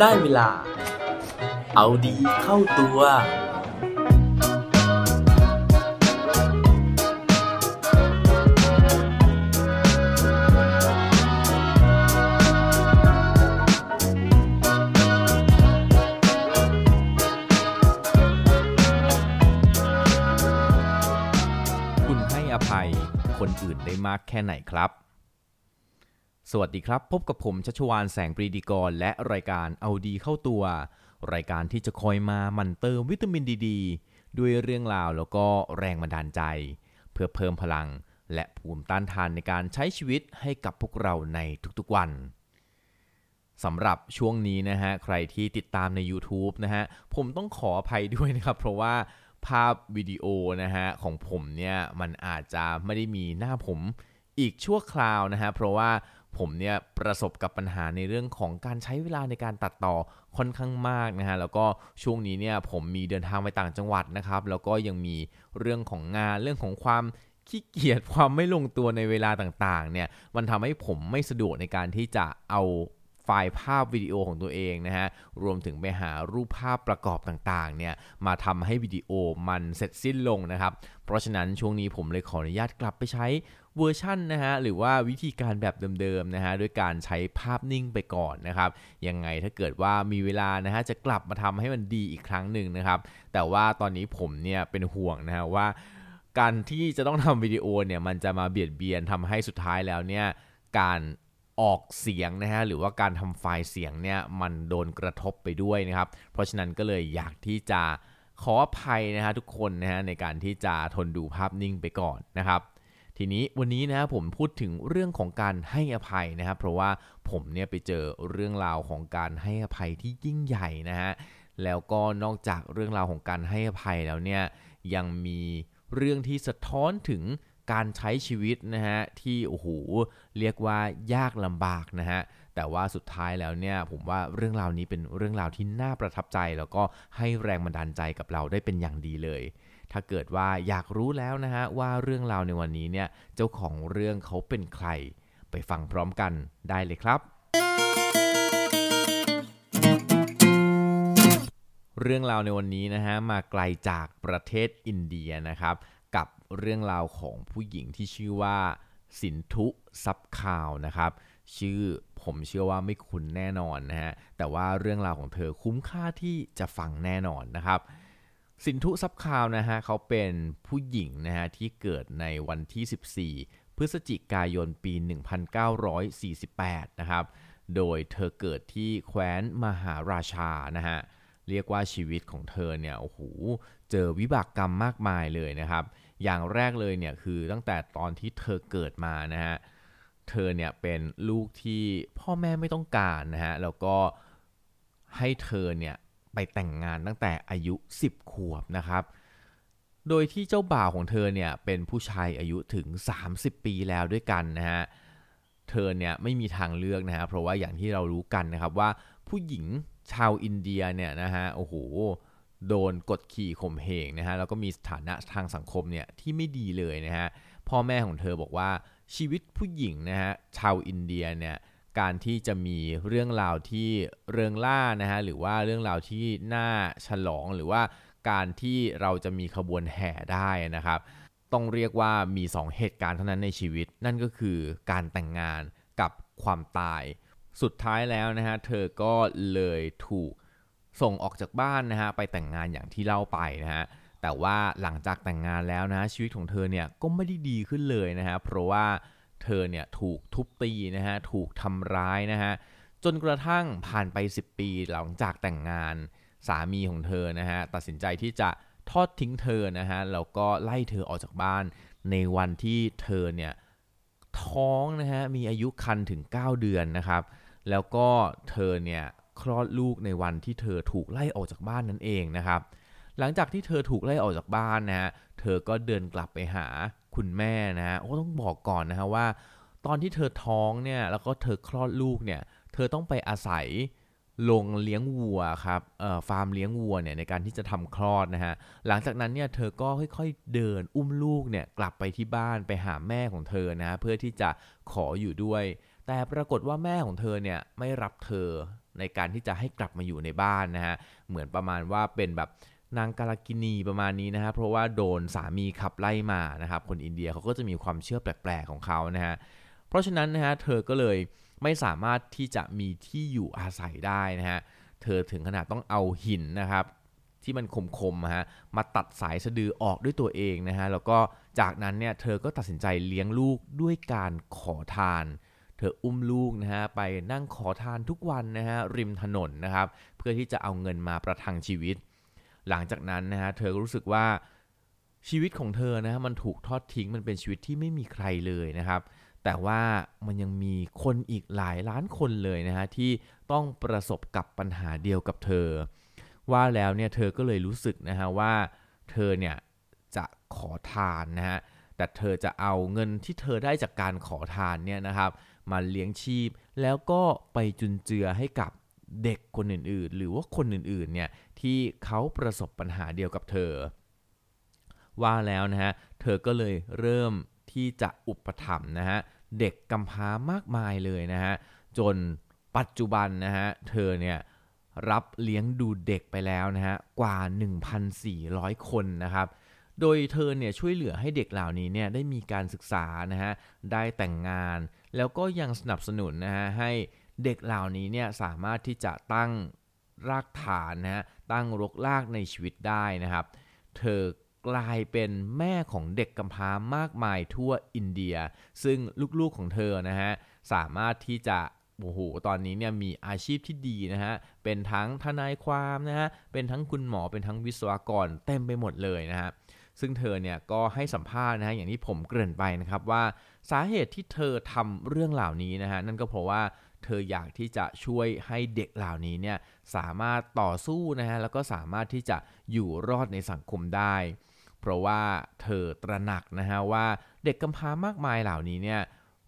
ได้เวลา เอาดีเข้าตัว คุณให้อภัยคนอื่นได้มากแค่ไหนครับ สวัสดีครับ พบกับผมชัชวานแสงปรีดีกร และรายการเอาดีเข้าตัว รายการที่จะคอยมาหมันเติมวิตามินดีดด้วยเรื่องราวแล้วก็แรงบันดาลใจ เพื่อเพิ่มพลัง และภูมิต้านทานในการใช้ชีวิตให้กับพวกเราในทุกๆวันสำหรับช่วงนี้นะฮะใครที่ติดตามใน YouTube นะฮะผมต้องขออภัยด้วยนะครับ เพราะว่าภาพวิดีโอนะฮะของผมเนี่ยมันอาจจะไม่ได้มีหน้าผมอีกชั่วคราวนะฮะเพราะว่า ผมเนี่ยประสบกับปัญหาในเรื่องของการใช้เวลาในการตัดต่อค่อนข้างมากนะฮะแล้วก็ช่วงนี้เนี่ยผมมีเดินทางไปต่างจังหวัดนะครับแล้วก็ยังมีเรื่องของงานเรื่องของความขี้เกียจความไม่ลงตัวในเวลาต่างๆเนี่ยมันทำให้ผมไม่สะดวกในการที่จะเอาไฟล์ภาพวิดีโอของตัวเองนะฮะรวมถึงไปหารูปภาพประกอบต่างๆเนี่ยมาทำให้วิดีโอมันเสร็จสิ้นลงนะครับ เพราะฉะนั้นช่วงนี้ผมเลยขออนุญาตกลับไปใช้เวอร์ชันนะฮะหรือว่าวิธีการแบบเดิมๆนะฮะด้วยการใช้ภาพนิ่งไปก่อนนะครับยังไงถ้าเกิดว่ามีเวลานะฮะจะกลับมาทำให้มันดีอีกครั้งหนึ่งนะครับ แต่ว่าตอนนี้ผมเนี่ยเป็นห่วงนะฮะว่า การที่จะต้องทำวิดีโอเนี่ยมันจะมาเบียดเบียนทำให้สุดท้ายแล้วเนี่ยการออกเสียงนะฮะหรือว่าการทำไฟล์เสียงเนี่ยมันโดนกระทบไปด้วยนะครับ เพราะฉะนั้นก็เลยอยากที่จะขออภัยนะฮะทุกคนนะฮะในการที่จะทนดูภาพนิ่งไปก่อนนะครับ ทีนี้วันนี้นะผมพูดถึงเรื่องของการให้อภัยนะครับ เพราะว่าผมเนี่ยไปเจอเรื่องราวของการให้อภัยที่ยิ่งใหญ่นะฮะแล้วก็นอกจากเรื่องราวของการให้อภัยแล้วเนี่ยยังมีเรื่องที่สะท้อนถึงการใช้ชีวิตนะฮะที่โอ้โหเรียกว่ายากลำบากนะฮะแต่ว่าสุดท้ายแล้วเนี่ยผมว่าเรื่องราวนี้เป็นเรื่องราวที่น่าประทับใจ แล้วก็ให้แรงบันดาลใจกับเราได้เป็นอย่างดีเลย ถ้าเกิดว่าอยากรู้แล้วนะฮะว่าเรื่องราวในวันนี้เนี่ยเจ้าของเรื่องเขาเป็นใคร ไปฟังพร้อมกันได้เลยครับ เรื่องราวในวันนี้นะฮะมาไกลจากประเทศอินเดียนะครับ กับเรื่องราวของผู้หญิงที่ชื่อว่าสินทุซับคาวนะครับ ชื่อผมเชื่อว่าไม่คุ้นแน่นอนนะฮะแต่ว่าเรื่องราวของเธอคุ้มค่าที่จะฟังแน่นอนนะครับ สินทุซับคาวนะฮะเขาเป็นผู้หญิงนะฮะที่เกิดในวันที่ 14 พฤศจิกายนปี 1948 นะครับ โดยเธอเกิดที่แคว้นมหาราชานะฮะเรียกว่าชีวิตของเธอเนี่ยโอ้โหเจอวิบากกรรมมากมายเลยนะครับ อย่างแรกเลยเนี่ยคือตั้งแต่ตอนที่เธอเกิดมานะฮะเธอเนี่ยเป็นลูกที่พ่อแม่ไม่ต้องการนะฮะแล้วก็ให้เธอเนี่ย ไปแต่งงานตั้งแต่อายุ 10 ขวบนะครับ โดยที่เจ้าบ่าวของเธอเนี่ยเป็นผู้ชายอายุถึง 30 ปีแล้วด้วยกันนะฮะ เธอเนี่ยไม่มีทางเลือกนะฮะ เพราะว่าอย่างที่เรารู้กันนะครับว่าผู้หญิงชาวอินเดียเนี่ยนะฮะ โอ้โห โดนกดขี่ข่มเหงนะฮะ แล้วก็มีสถานะทางสังคมเนี่ยที่ไม่ดีเลยนะฮะ พ่อแม่ของเธอบอกว่าชีวิตผู้หญิงนะฮะชาวอินเดียเนี่ย การที่จะมีเรื่องราวที่เริงล่านะฮะหรือว่าเรื่องราวที่น่าฉลองหรือว่าการที่เราจะมีขบวนแห่ได้นะครับ ต้องเรียกว่ามี 2 เหตุการณ์เท่านั้นในชีวิต นั่นก็คือการแต่งงานกับความตาย สุดท้ายแล้วนะฮะเธอก็เลยถูกส่งออกจากบ้านนะฮะไปแต่งงานอย่างที่เล่าไปนะฮะแต่ว่าหลังจากแต่งงานแล้วนะชีวิตของเธอเนี่ยก็ไม่ได้ดีขึ้นเลยนะฮะเพราะว่า เธอเนี่ยถูกทุบตีนะฮะถูกทำร้ายนะฮะจนกระทั่งผ่านไป 10 ปีหลังจากแต่งงานสามีของเธอนะฮะตัดสินใจที่จะทอดทิ้งเธอนะฮะแล้วก็ไล่เธอออกจากบ้าน ในวันที่เธอเนี่ยท้องนะฮะมีอายุคันถึง 9 เดือนนะครับ แล้วก็เธอเนี่ยคลอดลูกในวันที่เธอถูกไล่ออกจากบ้านนั่นเองนะครับ หลังจากที่เธอถูกไล่ออกจากบ้านนะฮะ เธอก็เดินกลับไปหาคุณแม่นะฮะโอ้ต้องบอกก่อนนะฮะว่า ตอนที่เธอท้องเนี่ยแล้วก็เธอคลอดลูกเนี่ย เธอต้องไปอาศัยโรงเลี้ยงวัวครับฟาร์มเลี้ยงวัวเนี่ยในการที่จะทำคลอดนะฮะ หลังจากนั้นเนี่ยเธอก็ค่อยๆเดินอุ้มลูกเนี่ยกลับไปที่บ้านไปหาแม่ของเธอนะฮะเพื่อที่จะขออยู่ด้วย แต่ปรากฏว่าแม่ของเธอเนี่ยไม่รับเธอในการที่จะให้กลับมาอยู่ในบ้านนะฮะ เหมือนประมาณว่าเป็นแบบ นางกาลกินีประมาณนี้นะฮะเพราะว่าโดนสามีขับไล่มานะครับคนอินเดียเขาก็จะมีความเชื่อแปลกๆของเขานะฮะเพราะฉะนั้นนะฮะเธอก็เลยไม่สามารถที่จะมีที่อยู่อาศัยได้นะฮะเธอถึงขนาดต้องเอาหินนะครับที่มันคมๆฮะมาตัดสายสะดือออกด้วยตัวเองนะฮะแล้วก็จากนั้นเนี่ยเธอก็ตัดสินใจเลี้ยงลูกด้วยการขอทาน เธออุ้มลูกนะฮะไปนั่งขอทานทุกวันนะฮะริมถนนนะครับเพื่อที่จะเอาเงินมาประทังชีวิต หลังจากนั้นนะฮะเธอรู้สึกว่าชีวิตของเธอนะฮะมันถูกทอดทิ้งมันเป็นชีวิตที่ไม่มีใครเลยนะครับ แต่ว่ามันยังมีคนอีกหลายล้านคนเลยนะฮะที่ต้องประสบกับปัญหาเดียวกับเธอ ว่าแล้วเนี่ยเธอก็เลยรู้สึกนะฮะว่าเธอเนี่ยจะขอทานนะฮะแต่เธอจะเอาเงินที่เธอได้จากการขอทานเนี่ยนะครับมาเลี้ยงชีพแล้วก็ไปจุนเจือให้กับ เด็กคนอื่นๆ หรือว่าคนอื่นๆ เนี่ย ที่เขาประสบปัญหาเดียวกับเธอ ว่าแล้วนะฮะ เธอก็เลยเริ่มที่จะอุปถัมภ์นะฮะ เด็กกำพร้ามากมายเลยนะฮะ จนปัจจุบันนะฮะ เธอเนี่ยรับเลี้ยงดูเด็กไปแล้วนะฮะ กว่า 1,400 คนนะครับโดยเธอเนี่ยช่วยเหลือให้เด็กเหล่านี้เนี่ยได้มีการศึกษานะฮะ ได้แต่งงาน แล้วก็ยังสนับสนุนนะฮะให้ เด็กเหล่านี้เนี่ยสามารถที่จะตั้งรากฐานนะฮะตั้งรกรากในชีวิตได้นะครับ เธอกลายเป็นแม่ของเด็กกำพร้ามากมายทั่วอินเดีย ซึ่งลูกๆของเธอนะฮะสามารถที่จะโอ้โหตอนนี้เนี่ยมีอาชีพที่ดีนะฮะเป็นทั้งทนายความนะฮะเป็นทั้งคุณหมอเป็นทั้งวิศวกรเต็มไปหมดเลยนะฮะซึ่งเธอเนี่ยก็ให้สัมภาษณ์นะฮะอย่างที่ผมเกริ่นไปนะครับว่าสาเหตุที่เธอทำเรื่องเหล่านี้นะฮะนั่นก็เพราะว่า เธออยากที่จะช่วยให้เด็กเหล่านี้เนี่ยสามารถต่อสู้นะฮะแล้วก็สามารถที่จะอยู่รอดในสังคมได้ เพราะว่าเธอตระหนักนะฮะว่าเด็กกำพร้ามากมายเหล่านี้เนี่ย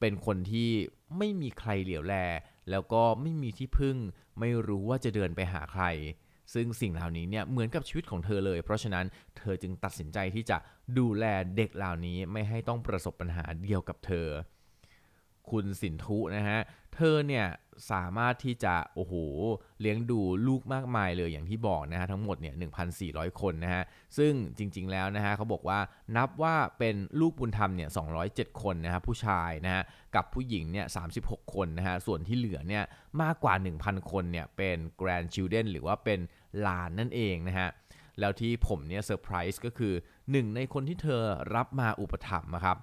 เป็นคนที่ไม่มีใครเหลียวแล แล้วก็ไม่มีที่พึ่ง ไม่รู้ว่าจะเดินไปหาใคร ซึ่งสิ่งเหล่านี้เนี่ยเหมือนกับชีวิตของเธอเลย เพราะฉะนั้นเธอจึงตัดสินใจที่จะดูแลเด็กเหล่านี้ไม่ให้ต้องประสบปัญหาเดียวกับเธอ คุณสินทุนะฮะ เธอเนี่ยสามารถที่จะโอ้โหเลี้ยงดูลูกมากมายเลยอย่างที่บอกนะฮะทั้งหมดเนี่ย 1,400 คนนะฮะ ซึ่งจริงๆแล้วนะฮะเขาบอกว่านับว่าเป็นลูกบุญธรรมเนี่ย 207 คนนะฮะผู้ชายนะฮะกับผู้หญิงเนี่ย 36 คนนะฮะ ส่วนที่เหลือเนี่ยมากกว่า 1,000 คนเนี่ยเป็น grandchildren หรือว่าเป็นหลานนั่นเองนะฮะแล้วที่ผมเนี่ยเซอร์ไพรส์ก็คือหนึ่งในคนที่เธอรับมาอุปถัมภ์นะครับ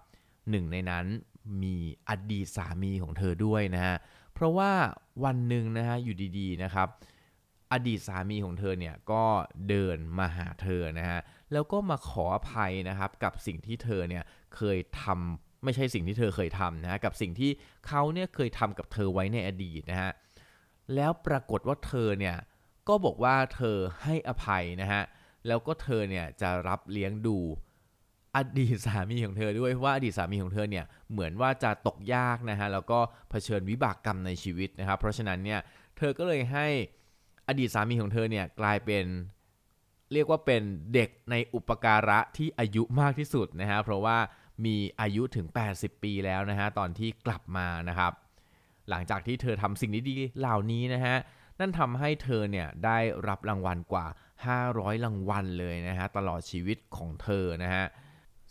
หนึ่งในนั้น มีอดีตสามีของเธอด้วยนะฮะ เพราะว่าวันหนึ่งนะฮะอยู่ดีๆนะครับ อดีตสามีของเธอเนี่ยก็เดินมาหาเธอนะฮะ แล้วก็มาขออภัยนะครับกับสิ่งที่เธอเนี่ยเคยทำไม่ใช่สิ่งที่เธอเคยทำนะฮะกับสิ่งที่เขาเนี่ยเคยทำกับเธอไว้ในอดีตนะฮะ แล้วปรากฏว่าเธอเนี่ยก็บอกว่าเธอให้อภัยนะฮะ แล้วก็เธอเนี่ยจะรับเลี้ยงดู อดีตสามีของเธอด้วยว่าอดีตสามีของเธอเนี่ยเหมือนว่าจะตกยากนะฮะแล้วก็เผชิญวิบากกรรมในชีวิตนะครับเพราะฉะนั้นเนี่ยเธอก็เลยให้อดีตสามีของเธอเนี่ยกลายเป็นเรียกว่าเป็นเด็กในอุปการะที่อายุมากที่สุดนะฮะเพราะว่ามีอายุถึง 80 ปีแล้วนะฮะตอนที่กลับมานะครับ หลังจากที่เธอทำสิ่งดีๆเหล่านี้นะฮะนั่นทำให้เธอเนี่ยได้รับรางวัลกว่า 500 รางวัลเลยนะฮะตลอดชีวิตของเธอนะฮะ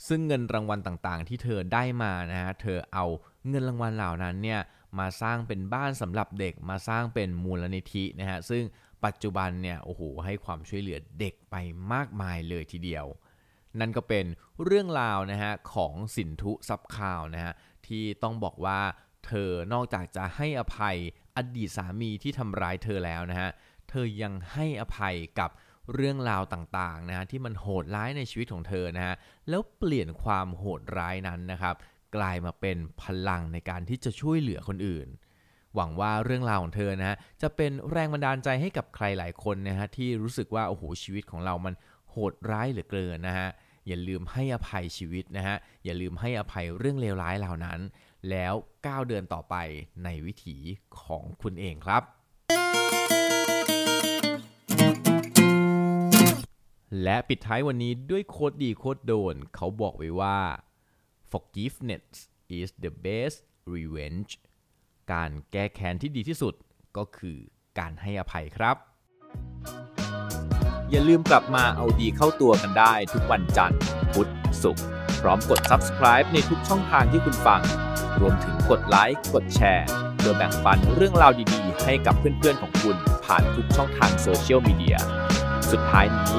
ซึ่งเงินรางวัลต่างๆ ที่เธอได้มานะฮะเธอเอาเงินรางวัลเหล่านั้นเนี่ยมาสร้างเป็นบ้านสำหรับเด็กมาสร้างเป็นมูลนิธินะฮะซึ่งปัจจุบันเนี่ยโอ้โหให้ความช่วยเหลือเด็กไปมากมายเลยทีเดียว นั่นก็เป็นเรื่องราวนะฮะของสินทุซับข่าวนะฮะที่ต้องบอกว่าเธอนอกจากจะให้อภัยอดีตสามีที่ทำร้ายเธอแล้วนะฮะเธอยังให้อภัยกับ เรื่องราวต่างๆนะฮะที่มันโหดร้ายในชีวิตของเธอนะฮะแล้วเปลี่ยนความโหดร้ายนั้นนะครับ กลายมาเป็นพลังในการที่จะช่วยเหลือคนอื่น หวังว่าเรื่องราวของเธอนะฮะจะเป็นแรงบันดาลใจให้กับใครหลายคนนะฮะที่รู้สึกว่าโอ้โหชีวิตของเรามันโหดร้ายเหลือเกินนะฮะอย่าลืมให้อภัยชีวิตนะฮะ อย่าลืมให้อภัยเรื่องเลวร้ายเหล่านั้น แล้วก้าวเดินต่อไปในวิถีของคุณเองครับ และปิดท้ายวันนี้ด้วยโคดดีโคดโดน เขาบอกไว้ว่า forgiveness is the best revenge การแก้แค้นที่ดีที่สุดก็คือการให้อภัยครับ อย่าลืมกลับมาเอาดีเข้าตัวกันได้ทุกวันจันทร์ พุธ ศุกร์ พร้อมกด subscribe ในทุกช่องทางที่คุณฟัง รวมถึงกดไลค์ กดแชร์โดยแบ่งปันเรื่องราวดีๆ ให้กับเพื่อนๆของคุณผ่านทุกช่องทางโซเชียลมีเดีย สุดท้ายนี้